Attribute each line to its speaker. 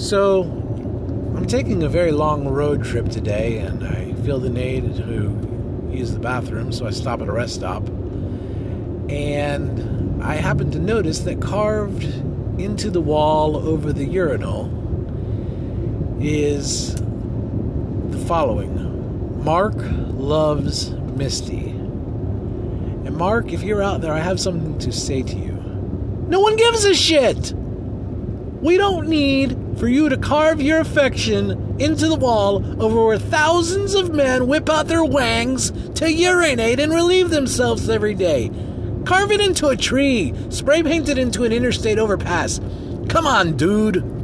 Speaker 1: So, I'm taking a very long road trip today, and I feel the need to use the bathroom, so I stop at a rest stop. And I happen to notice that carved into the wall over the urinal is the following Mark loves Misty. And Mark, if you're out there, I have something to say to you. No one gives a shit! We don't need for you to carve your affection into the wall over where thousands of men whip out their wangs to urinate and relieve themselves every day. Carve it into a tree, spray paint it into an interstate overpass. Come on, dude.